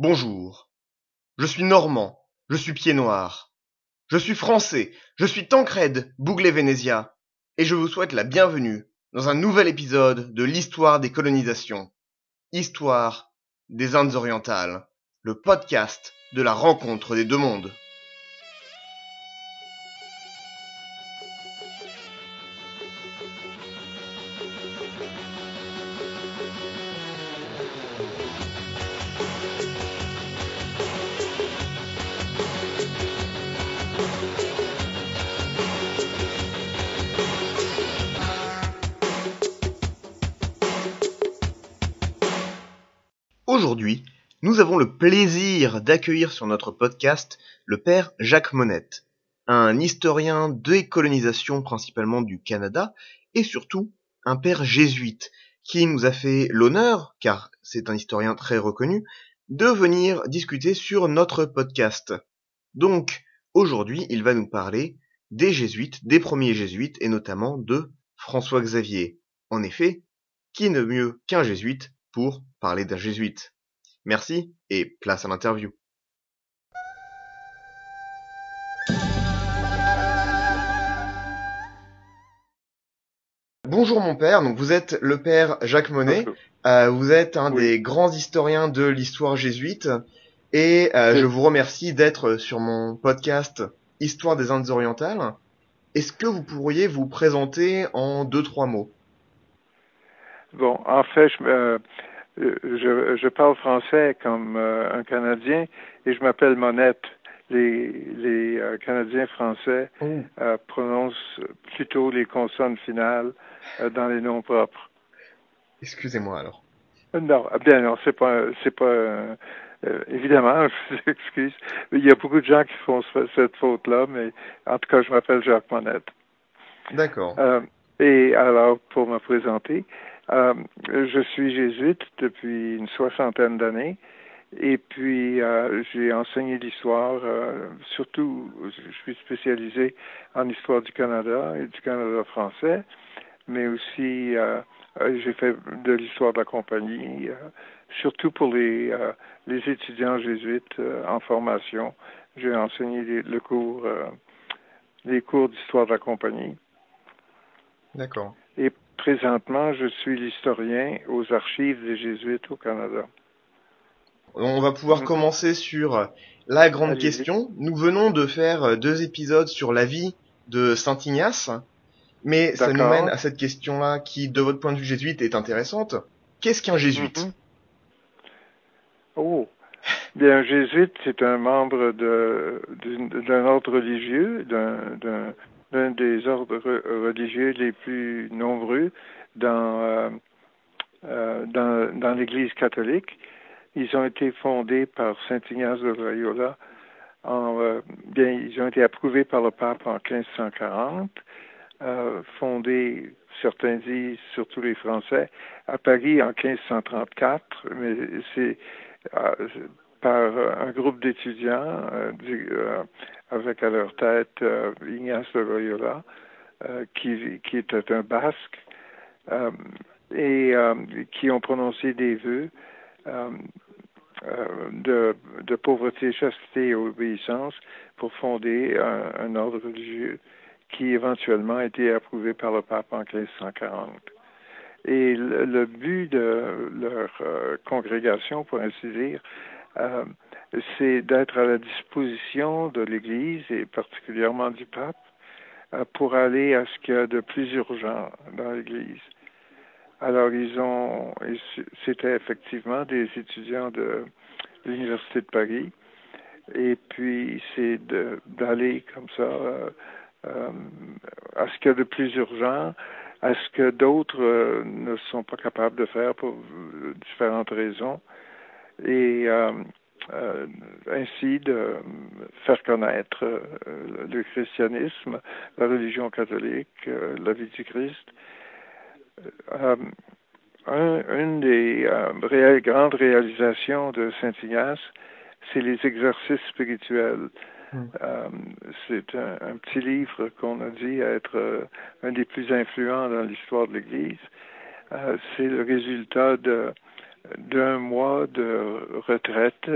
Bonjour. Je suis normand, je suis pied noir. Je suis français, je suis Tancred Bouglet-Vénésia, et je vous souhaite la bienvenue dans un nouvel épisode de l'histoire des colonisations. Histoire des Indes orientales, le podcast de la rencontre des deux mondes. Aujourd'hui, nous avons le plaisir d'accueillir sur notre podcast le père Jacques Monette, un historien de colonisation principalement du Canada et surtout un père jésuite qui nous a fait l'honneur, car c'est un historien très reconnu, de venir discuter sur notre podcast. Donc, aujourd'hui, il va nous parler des jésuites, des premiers jésuites, et notamment de François Xavier. En effet, qui ne mieux qu'un jésuite pour parler d'un jésuite. Merci et place à l'interview. Bonjour mon père, donc vous êtes le père Jacques Monnet, euh, vous êtes un Oui. des grands historiens de l'histoire jésuite et euh, Oui. je vous remercie d'être sur mon podcast Histoire des Indes orientales. Est-ce que vous pourriez vous présenter en deux trois mots? Bon, en fait, je, euh, je, je parle français comme euh, un Canadien et je m'appelle Monette. Les, les euh, Canadiens français euh, prononcent plutôt les consonnes finales dans les noms propres. Excusez-moi alors. Non, ah bien non, c'est pas, c'est pas, euh, évidemment, je vous excuse. Il y a beaucoup de gens qui font ce- cette faute-là, mais en tout cas, je m'appelle Jacques Monette. D'accord. Euh, et alors, pour me présenter, euh, je suis jésuite depuis une soixantaine d'années. Et puis, euh, j'ai enseigné l'histoire, euh, surtout, je suis spécialisé en histoire du Canada et du Canada français, mais aussi, j'ai fait de l'histoire de la compagnie, surtout pour les, les étudiants jésuites en formation. J'ai enseigné les, le cours, les cours d'histoire de la compagnie. D'accord. Et présentement, je suis l'historien aux archives des Jésuites au Canada. On va pouvoir Mhm. commencer sur la grande question. Nous venons de faire deux épisodes sur la vie de Saint Ignace, mais ça nous mène à cette question-là qui, de votre point de vue jésuite, est intéressante. Qu'est-ce qu'un jésuite? Mhm. Oh. Bien, un jésuite, c'est un membre d'un ordre religieux, d'un- d'un des ordres re- religieux les plus nombreux dans, euh, euh, dans, dans l'Église catholique. Ils ont été fondés par Saint Ignace de Loyola. En, euh, bien, ils ont été approuvés par le pape en 1540, euh, fondés, certains disent, surtout les Français, à Paris en 1534, mais c'est euh, par un groupe d'étudiants euh, du- euh, avec à leur tête euh, Ignace de Loyola, qui, qui était un basque, et qui ont prononcé des vœux de, de pauvreté, chasteté et obéissance pour fonder un, ordre religieux qui éventuellement a été approuvé par le pape en 1540. Et le, but de leur congrégation, pour ainsi dire, euh, c'est d'être à la disposition de l'Église et particulièrement du pape euh, pour aller à ce qu'il y a de plus urgent dans l'Église. Alors ils ont, c'était effectivement des étudiants de l'Université de Paris, et puis c'est d'aller comme ça euh, à ce qu'il y a de plus urgent, à ce que d'autres ne sont pas capables de faire pour différentes raisons, et euh, euh, ainsi de faire connaître euh, le christianisme, la religion catholique, euh, la vie du Christ. Un- une des réelles- grandes réalisations de Saint Ignace, c'est les exercices spirituels. Mm. Euh, c'est un, un petit livre qu'on a dit être un des plus influents dans l'histoire de l'Église. C'est le résultat de d'un mois de retraite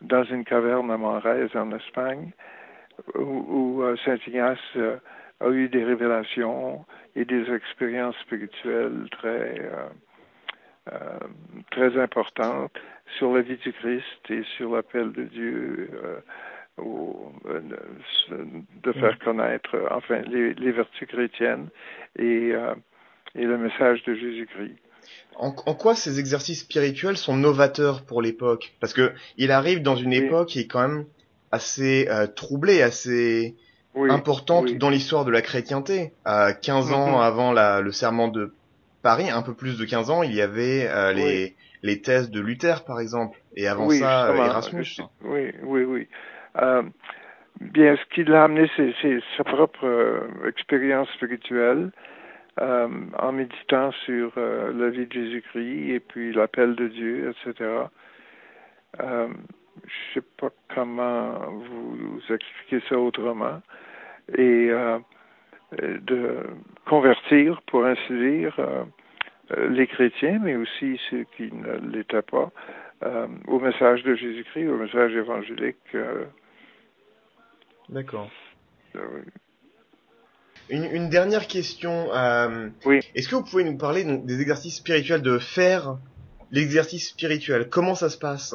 dans une caverne à Manresa en Espagne, où, Saint Ignace a eu des révélations et des expériences spirituelles très très importantes sur la vie du Christ et sur l'appel de Dieu de faire connaître enfin les, les vertus chrétiennes et, et le message de Jésus-Christ. En, quoi ces exercices spirituels sont novateurs pour l'époque? Parce que il arrive dans une époque qui est quand même assez euh, troublée, assez importante dans l'histoire de la chrétienté. Euh, 15 ans avant la, le serment de Paris, un peu plus de 15 ans, il y avait euh, les, les thèses de Luther, par exemple, et avant ça, Erasmus. Oui, oui, oui. Euh, bien, ce qui l'a amené, c'est sa propre euh, expérience spirituelle. Euh, en méditant sur euh, la vie de Jésus-Christ et puis l'appel de Dieu, etc. Euh, je sais pas comment vous, expliquer ça autrement. Et euh, de convertir, pour ainsi dire, les chrétiens, mais aussi ceux qui ne l'étaient pas, au message de Jésus-Christ, au message évangélique. D'accord. Une, une, dernière question. Euh, oui. Est-ce que vous pouvez nous parler donc, des exercices spirituels, de faire l'exercice spirituel? Comment ça se passe?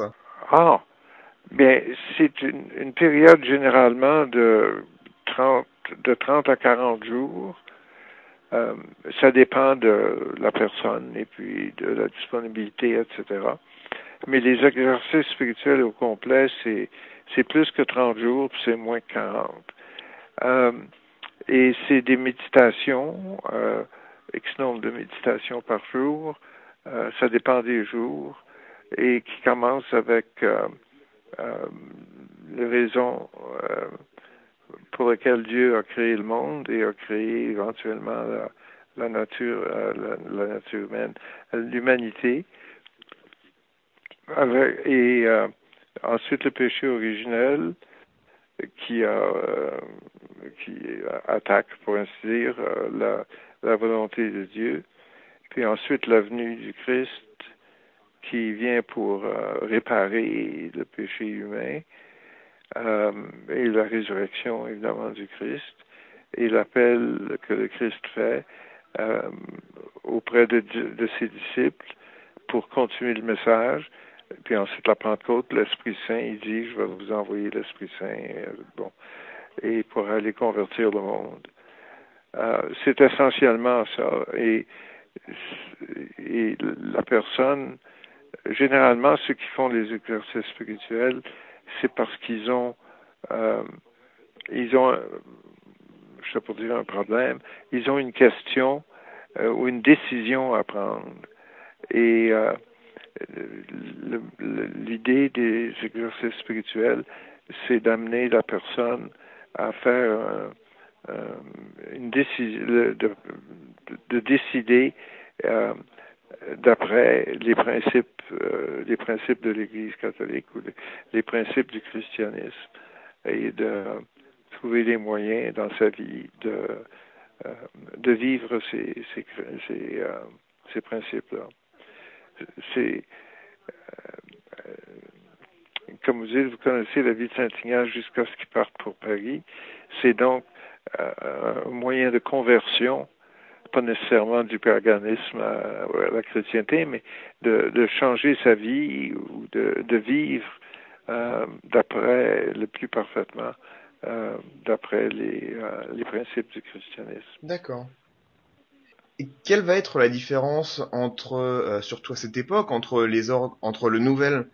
Ah, bien, c'est une, une, période généralement de 30, de 30 à 40 jours. Euh, ça dépend de la personne et puis de la disponibilité, etc. Mais les exercices spirituels au complet, c'est, c'est plus que 30 jours, c'est moins que 40. Euh, et c'est des méditations, euh, X nombre de méditations par jour, euh, ça dépend des jours, et qui commencent avec euh, les raisons pour lesquelles Dieu a créé le monde et a créé éventuellement la, la nature, la, la, nature humaine, l'humanité, et ensuite le péché originel, qui euh, qui attaque, pour ainsi dire, euh, la, la volonté de Dieu. Puis ensuite la venue du Christ qui vient pour euh, réparer le péché humain et la résurrection évidemment du Christ et l'appel que le Christ fait auprès de, de ses disciples pour continuer le message puis ensuite, la Pentecôte, l'Esprit Saint, il dit, je vais vous envoyer l'Esprit Saint, euh, bon, et pour aller convertir le monde. Euh, c'est essentiellement ça. Et, et la personne, généralement, ceux qui font les exercices spirituels, c'est parce qu'ils ont, euh, ils ont, je sais pas dire un problème, ils ont une question euh, ou une décision à prendre. Et euh, l'idée des exercices spirituels, c'est d'amener la personne à faire une décision, de, de, décider euh, d'après les principes, euh, les principes de l'Église catholique ou les, les, principes du christianisme et de trouver les moyens dans sa vie de, euh, de vivre ces principes-là c'est euh, comme vous dites, vous connaissez la vie de Saint-Ignace jusqu'à ce qu'il parte pour Paris. C'est donc euh, un moyen de conversion, pas nécessairement du paganisme à, la chrétienté, mais de, changer sa vie ou de, vivre euh, d'après le plus parfaitement d'après les principes du christianisme. D'accord quelle va être la différence entre, euh, surtout à cette époque, entre les ordres, entre le nouvel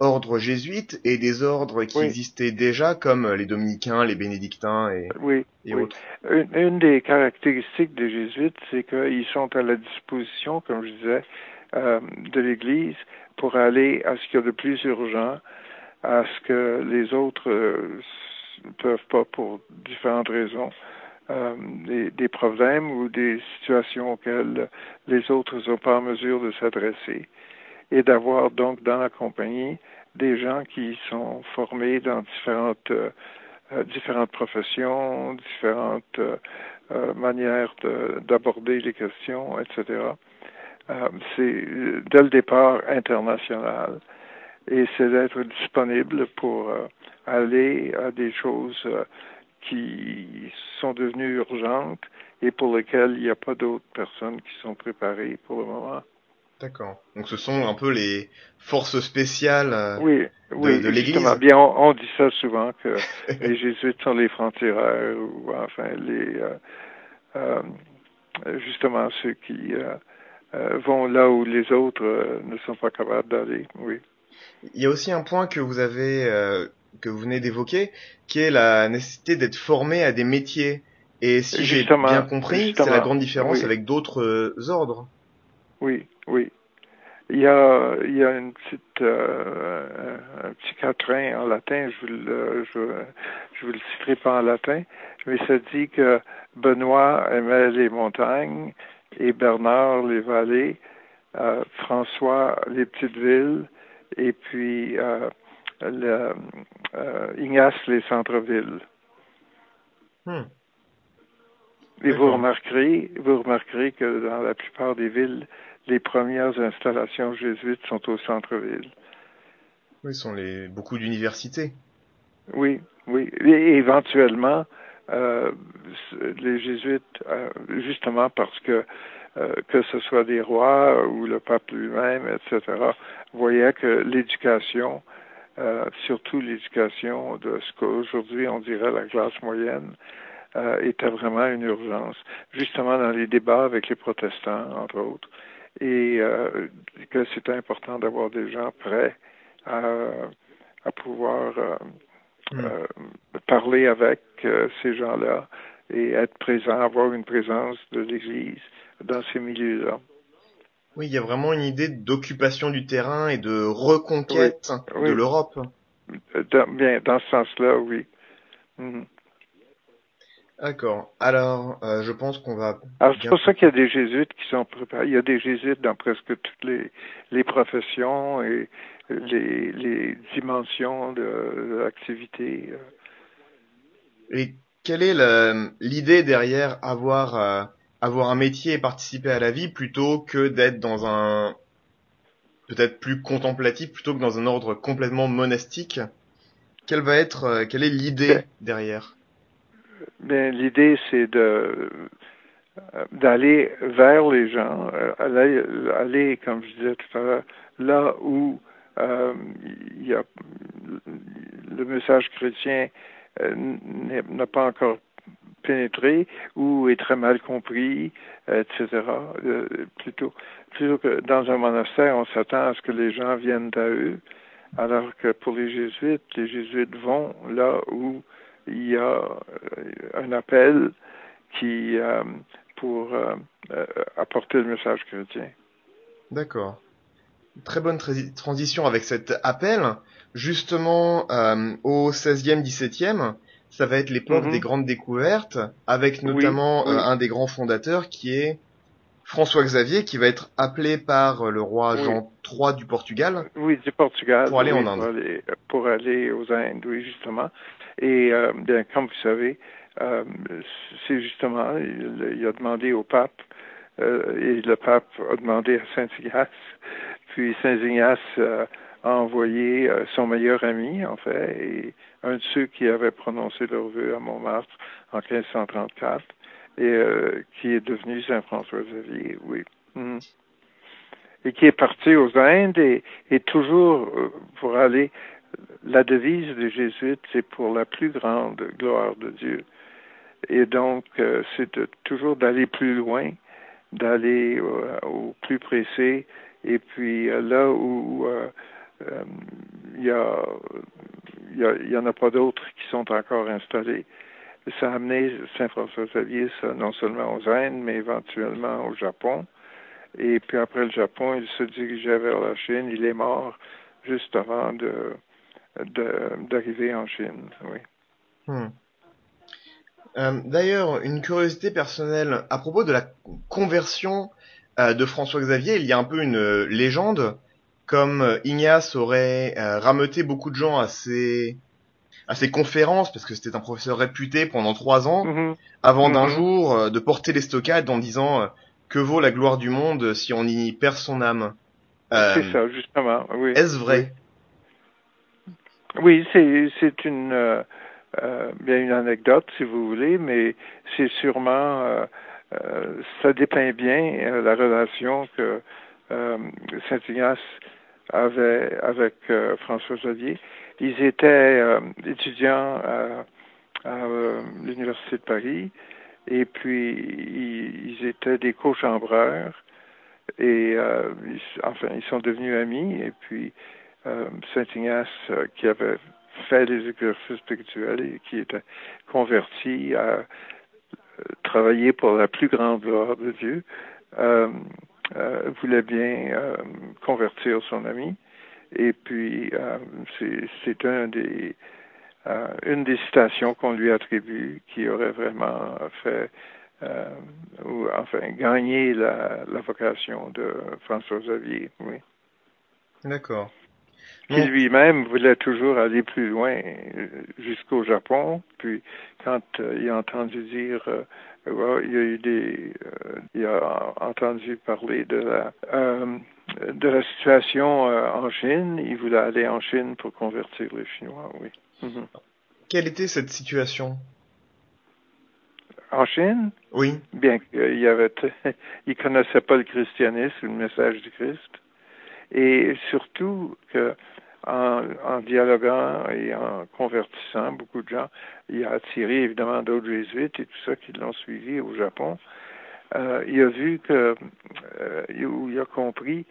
ordre jésuite et des ordres qui existaient déjà, comme les dominicains, les bénédictins et, oui, et autres? Une, une, des caractéristiques des jésuites, c'est qu'ils sont à la disposition, comme je disais, euh, de l'Église pour aller à ce qu'il y a de plus urgent, à ce que les autres ne euh, peuvent pas pour différentes raisons. Euh, des, des, problèmes ou des situations auxquelles les autres ne sont pas en mesure de s'adresser et d'avoir donc dans la compagnie des gens qui sont formés dans différentes euh, euh différentes professions, différentes euh, manières d'aborder les questions, etc. c'est dès le départ international et c'est d'être disponible pour aller à des choses qui sont devenues urgentes et pour lesquelles il n'y a pas d'autres personnes qui sont préparées pour le moment. D'accord. Donc ce sont un peu les forces spéciales euh, oui, oui, de, l'Église? Bien, on, dit ça souvent que les jésuites sont les frontières ou enfin les euh, euh, justement ceux qui vont là où les autres ne sont pas capables d'aller. Oui. Il y a aussi un point que vous avez que vous venez d'évoquer, qui est la nécessité d'être formé à des métiers. Et si j'ai bien compris, c'est la grande différence avec d'autres ordres. Oui, oui. Il y a, il y a une petite, euh, un petit quatrain en latin, je le, je, je vous le citerai pas en latin, mais ça dit que Benoît aimait les montagnes et Bernard les vallées, euh, François les petites villes et puis euh, le, euh, Ignace les centres-villes. Hmm. Et vous remarquerez, vous remarquerez que dans la plupart des villes, les premières installations jésuites sont au centre-ville. Oui, ce sont les, beaucoup d'universités. Oui, oui. Et éventuellement, euh, les jésuites, euh, justement parce que euh, que ce soit des rois ou le pape lui-même, etc., voyaient que l'éducation, euh, surtout l'éducation de ce qu'aujourd'hui on dirait la classe moyenne, euh, était vraiment une urgence, justement dans les débats avec les protestants, entre autres et euh, que c'est important d'avoir des gens prêts à, à pouvoir euh, hmm. euh, parler avec ces gens-là et être présent, avoir une présence de l'Église dans ces milieux-là. Oui, il y a vraiment une idée d'occupation du terrain et de reconquête de l'Europe. bien, dans ce sens-là, oui. Hmm. D'accord. Alors, euh, je pense qu'on va. Alors, c'est pour ça qu'il y a des jésuites qui sont préparés. Il y a des jésuites dans presque toutes les, les professions et les, les dimensions de, l'activité. Euh. Et quelle est l'idée derrière avoir, euh, avoir un métier et participer à la vie plutôt que d'être dans un peut-être plus contemplatif plutôt que dans un ordre complètement monastique. Quelle va être, quelle est l'idée ben, derrière? ben, l'idée, c'est de d'aller vers les gens, euh, aller, aller, comme je disais tout à l'heure, là où euh, il y a le message chrétien euh, n'a pas encore pénétré ou est très mal compris, etc. plutôt, plutôt que dans un monastère, on s'attend à ce que les gens viennent à eux, alors que pour les jésuites, les jésuites vont là où il y a euh, un appel qui euh, pour euh, apporter le message chrétien. D'accord. Très bonne transition avec cet appel. Justement, au 16e, 17e, ça va être l'époque mhm. des grandes découvertes, avec notamment un des grands fondateurs qui est François Xavier, qui va être appelé par le roi Jean III du Portugal. Oui, du Portugal. Pour aller en Inde. Pour aller, pour aller, aux Indes, oui, justement. Et euh, bien, comme vous savez, euh, c'est justement, il, a demandé au pape, euh, et le pape a demandé à Saint Ignace, puis Saint Ignace a envoyé son meilleur ami, en fait, et un de ceux qui avait prononcé leur vœu à Montmartre en 1534, et qui est devenu Saint François Xavier, oui. Mhm. Et qui est parti aux Indes et, et toujours pour aller la devise des jésuites, c'est pour la plus grande gloire de Dieu. Et donc, euh, c'est toujours d'aller plus loin, d'aller euh, au plus pressé, et puis euh, là où il y, y, en a pas d'autres qui sont encore installés. Ça a amené Saint François Xavier non seulement aux Indes, mais éventuellement au Japon. Et puis après le Japon, il se dirigeait vers la Chine. Il est mort juste avant de, d'arriver en Chine, oui. Hmm. Euh, D'ailleurs, une curiosité personnelle à propos de la conversion euh, de François Xavier, il y a un peu une euh, légende, comme euh, Ignace aurait euh, rameuté beaucoup de gens à ses à ses conférences, parce que c'était un professeur réputé pendant trois ans, mm-hmm. avant d'un mm-hmm. jour de porter les stockades en disant que vaut la gloire du monde si on y perd son âme euh, C'est ça, justement. Oui. Est-ce vrai? Oui, c'est c'est une euh, euh, bien une anecdote si vous voulez, mais c'est sûrement ça dépeint bien la relation que Saint Ignace avec François Xavier. Ils étaient étudiants à, à l'université de Paris. Et puis ils, étaient des co-chambreurs. Et euh, enfin ils sont devenus amis. Et puis euh, Saint Ignace euh, qui avait fait des exercices spirituels et qui était converti à travailler pour la plus grande gloire de Dieu voulait bien convertir son ami et puis c'est un des euh, une des citations qu'on lui attribue qui aurait vraiment fait euh, ou enfin gagné la, la, vocation de François Xavier, oui. D'accord. Qui lui-même voulait toujours aller plus loin euh, jusqu'au Japon. Puis quand il a entendu dire il y a eu des il a entendu parler de la de la situation en Chine, il voulait aller en Chine pour convertir les Chinois, oui. Mhm. Quelle était cette situation? En Chine? Oui. Bien qu'il y avait, il connaissait pas le christianisme, le message du Christ, et surtout que en, dialoguant et en convertissant beaucoup de gens, il a attiré évidemment d'autres jésuites et tout ça qui l'ont suivi au Japon. Euh, il a vu que, euh, il a compris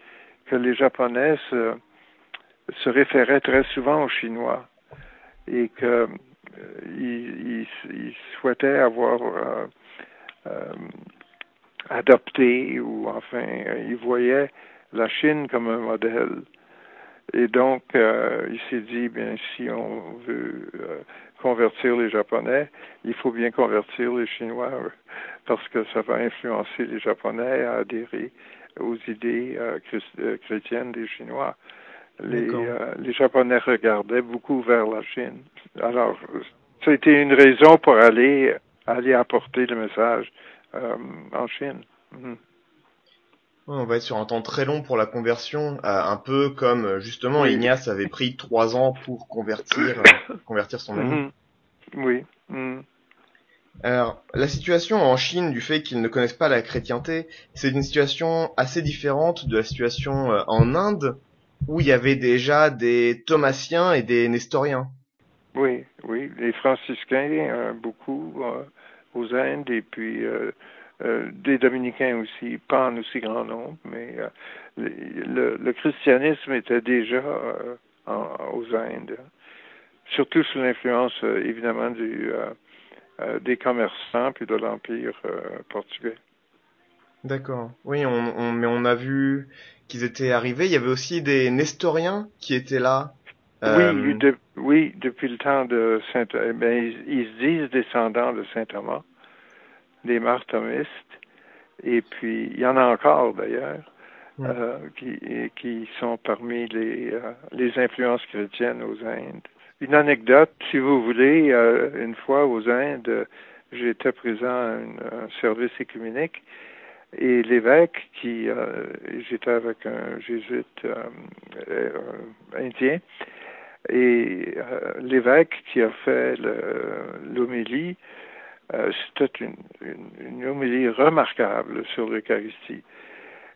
que les Japonais se, se référaient très souvent aux Chinois et que euh, il, il, souhaitait avoir euh, euh, adopté ou enfin il voyait la Chine comme un modèle. Et donc, il s'est dit, bien, si on veut convertir les Japonais, il faut bien convertir les Chinois parce que ça va influencer les Japonais à adhérer aux idées chrétiennes des Chinois les, euh, les Japonais regardaient beaucoup vers la Chine. Alors, c'était une raison pour aller aller apporter le message euh, en Chine. Mhm. On va être sur un temps très long pour la conversion, euh, un peu comme justement Ignace avait pris trois ans pour convertir convertir son ami. Mhm. Oui. Mhm. Alors, la situation en Chine, du fait qu'ils ne connaissent pas la chrétienté, c'est une situation assez différente de la situation en Inde, où il y avait déjà des Thomasiens et des Nestoriens. Oui, oui, les franciscains, euh, beaucoup euh, aux Indes, et puis euh, des dominicains aussi, pas en aussi grand nombre, mais le, le, christianisme était déjà aux Indes, surtout sous l'influence évidemment du, des commerçants puis de l'Empire portugais. D'accord. Oui, on, mais on a vu qu'ils étaient arrivés. Il y avait aussi des Nestoriens qui étaient là. Oui, euh, oui, depuis le temps de Saint. Eh ben, ils, se disent descendants de Saint Thomas, des marthomistes, et puis il y en a encore d'ailleurs. Euh, qui, qui sont parmi les, euh, les influences chrétiennes aux Indes. Une anecdote, si vous voulez, une fois aux Indes, j'étais présent à un service écuménique et l'évêque qui euh, j'étais avec un jésuite euh, euh, indien et l'évêque qui a fait l'homélie c'était une, une, homélie remarquable sur l'Eucharistie.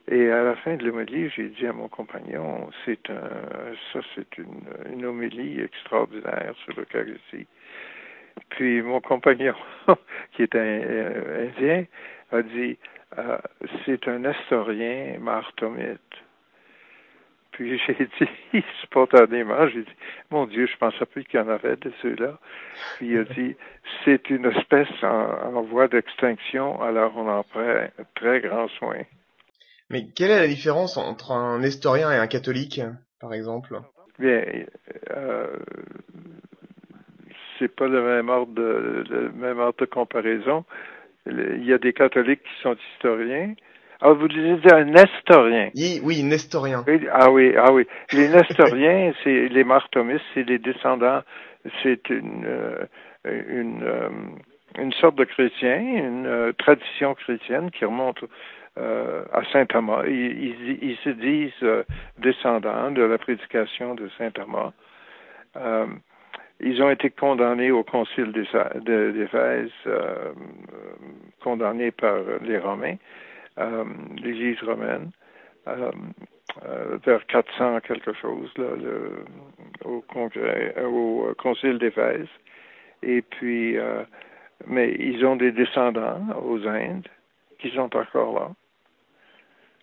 Et à la fin de l'homélie, j'ai dit à mon compagnon, c'est un, ça c'est une, une homélie extraordinaire sur l'Eucharistie. Puis mon compagnon, qui est un, indien, a dit, euh, c'est un historien martomite. Puis j'ai dit spontanément, j'ai dit, mon Dieu, je pensais plus qu'il y en avait de ceux-là. Puis il a dit, c'est une espèce en, voie d'extinction, alors on en prend très grand soin. Mais quelle est la différence entre un historien et un catholique, par exemple? Bien, euh, c'est pas le même ordre de, le même ordre de comparaison il y a des catholiques qui sont historiens. Ah, vous un nestorien. Oui, oui, nestorien. ah oui, ah oui. Les nestoriens, c'est les marthomistes, c'est les descendants, c'est une, euh, une, euh, une sorte de chrétien, une euh, tradition chrétienne qui remonte à Saint Thomas. Ils, se disent descendants de la prédication de Saint Thomas. Ils ont été condamnés au concile d'Éphèse, condamnés par les Romains, l'Église romaine, euh, euh, vers 400 quelque chose, là, le, au, congrès, au concile d'Éphèse. Et puis, mais ils ont des descendants aux Indes qui sont encore là.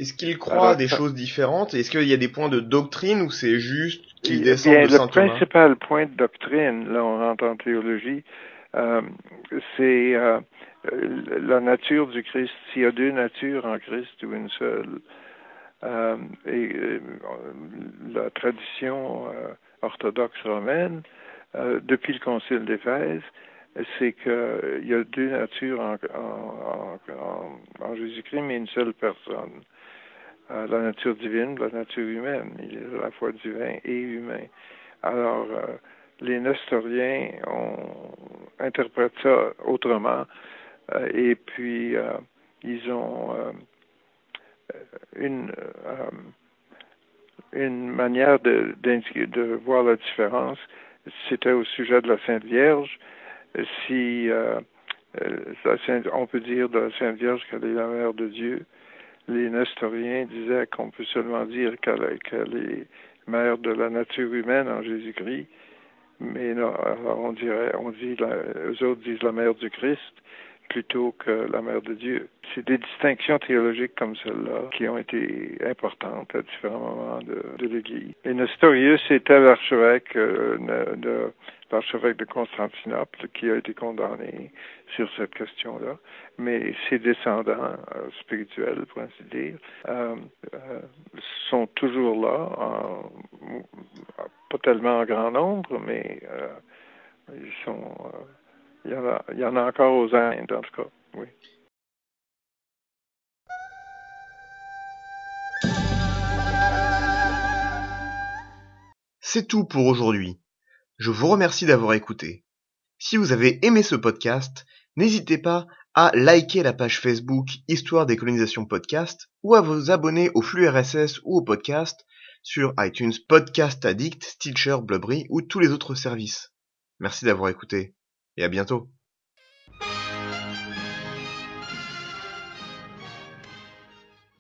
Est-ce qu'ils croient à des choses différentes? Est-ce qu'il y a des points de doctrine ou c'est juste qu'ils descendent de Saint Thomas? Le principal point de doctrine, là on rentre en théologie, euh, c'est euh, la nature du Christ. S'il y a deux natures en Christ ou une seule, euh, et euh, la tradition euh, orthodoxe romaine, depuis le Concile d'Éphèse, c'est qu'il y a deux natures en, en, Jésus-Christ, mais une seule personne la nature divine, la nature humaine. Il est à la fois divin et humain. Alors, euh, les nestoriens ont interprètent ça autrement, euh, et puis euh, ils ont une une manière de, de, voir la différence. C'était au sujet de la Sainte Vierge. Si on peut dire de la Sainte Vierge qu'elle est la mère de Dieu, les nestoriens disaient qu'on peut seulement dire qu'elle est mère de la nature humaine en Jésus-Christ, mais non, on dirait, on dit, eux autres disent la mère du Christ plutôt que la mère de Dieu. C'est des distinctions théologiques comme celle-là qui ont été importantes à différents moments de, l'Église. Et Nestorius était l'archevêque euh, de, l'archevêque de Constantinople qui a été condamné sur cette question-là, mais ses descendants euh, spirituels, pour ainsi dire, euh, sont toujours là, en, tellement en grand nombre, mais ils sont, il y, en a, encore aux Indes, en tout cas. C'est tout pour aujourd'hui. Je vous remercie d'avoir écouté. Si vous avez aimé ce podcast, n'hésitez pas à liker la page Facebook Histoire des colonisations podcast ou à vous abonner au flux RSS ou au podcast sur iTunes Podcast Addict, Stitcher, Blubbery ou tous les autres services. Merci d'avoir écouté et à bientôt.